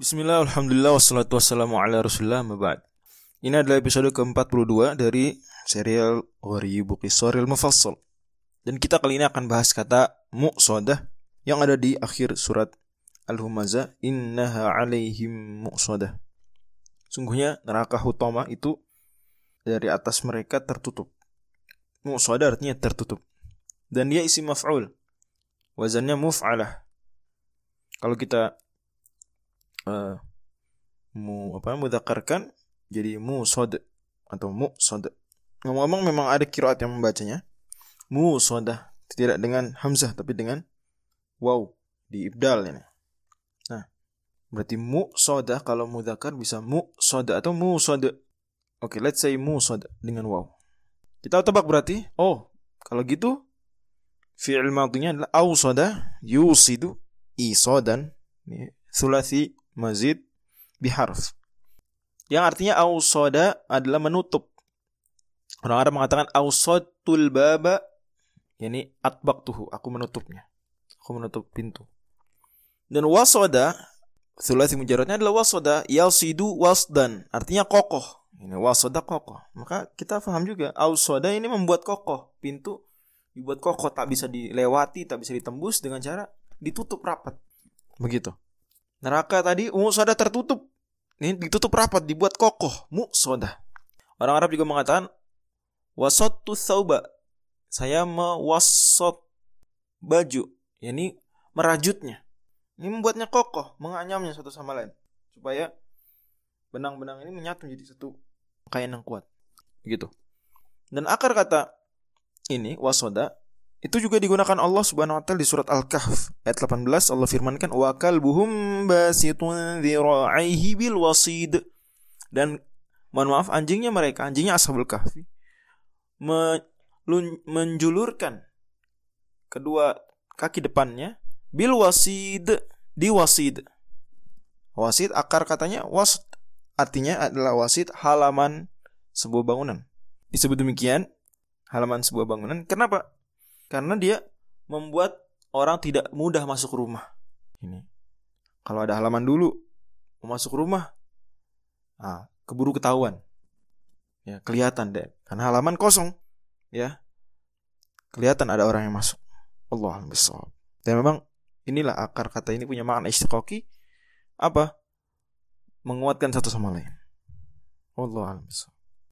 Bismillah, Alhamdulillah, wassalatu wassalamu ala rasulullah, mabad. Ini adalah episode ke-42 dari serial Gharibu Qisaril Mufassal. Dan kita kali ini akan bahas kata mu'sodah yang ada di akhir surat Al-Humazah. Innaha alaihim mu'sodah. Sungguhnya neraka hutama itu dari atas mereka tertutup. Mu'sodah artinya tertutup. Dan dia isi maf'ul. Wazannya muf'alah. Kalau kita uh, mu apa mudzakarkan jadi musod atau musod. Ngomong-ngomong memang ada kiraat yang membacanya musodah tidak dengan hamzah tapi dengan waw di ibdal ini. Nah, berarti musodah kalau mudzakar bisa musodah atau musod. Oke, okay, let's say musod dengan waw. Kita tebak berarti, oh, kalau gitu fi'il madhinya adalah ausada yusidu isodan sulasi mazid biharf. Yang artinya ausoda adalah menutup. Orang Arab mengatakan ausodul baba yakni tuhu, aku menutupnya. Aku menutup pintu. Dan wasoda sulasi mujaradnya adalah wasoda yalsidu wasdan, artinya kokoh. Ini wasoda kokoh. Maka kita paham juga ausoda ini membuat kokoh. Pintu dibuat kokoh tak bisa dilewati, tak bisa ditembus dengan cara ditutup rapat. Begitu. Neraka tadi soda tertutup. Ini ditutup rapat, dibuat kokoh. soda. Orang Arab juga mengatakan wasattu sauba. Saya mewasot baju. Ya, ini merajutnya. Ini membuatnya kokoh, menganyamnya satu sama lain. Supaya benang-benang ini menyatu menjadi satu kain yang kuat. Begitu. Dan akar kata ini wasoda itu juga digunakan Allah Subhanahu wa taala di surat Al-Kahf. Ayat 18 Allah firmankan wa kalbuhum basitun dhira'ihi bil wasid. Dan mohon maaf anjingnya mereka anjingnya Ashabul Kahfi menjulurkan kedua kaki depannya bil wasid di wasid. Wasid akar katanya was artinya adalah wasid halaman sebuah bangunan. Disebut demikian halaman sebuah bangunan. Kenapa karena dia membuat orang tidak mudah masuk rumah. Ini. Kalau ada halaman dulu mau masuk rumah, ah, keburu ketahuan. Ya, kelihatan deh. Karena halaman kosong, ya. Kelihatan ada orang yang masuk. Allah besar. Dan memang inilah akar kata ini punya makna istiqoqi apa? Menguatkan satu sama lain. Allah besar.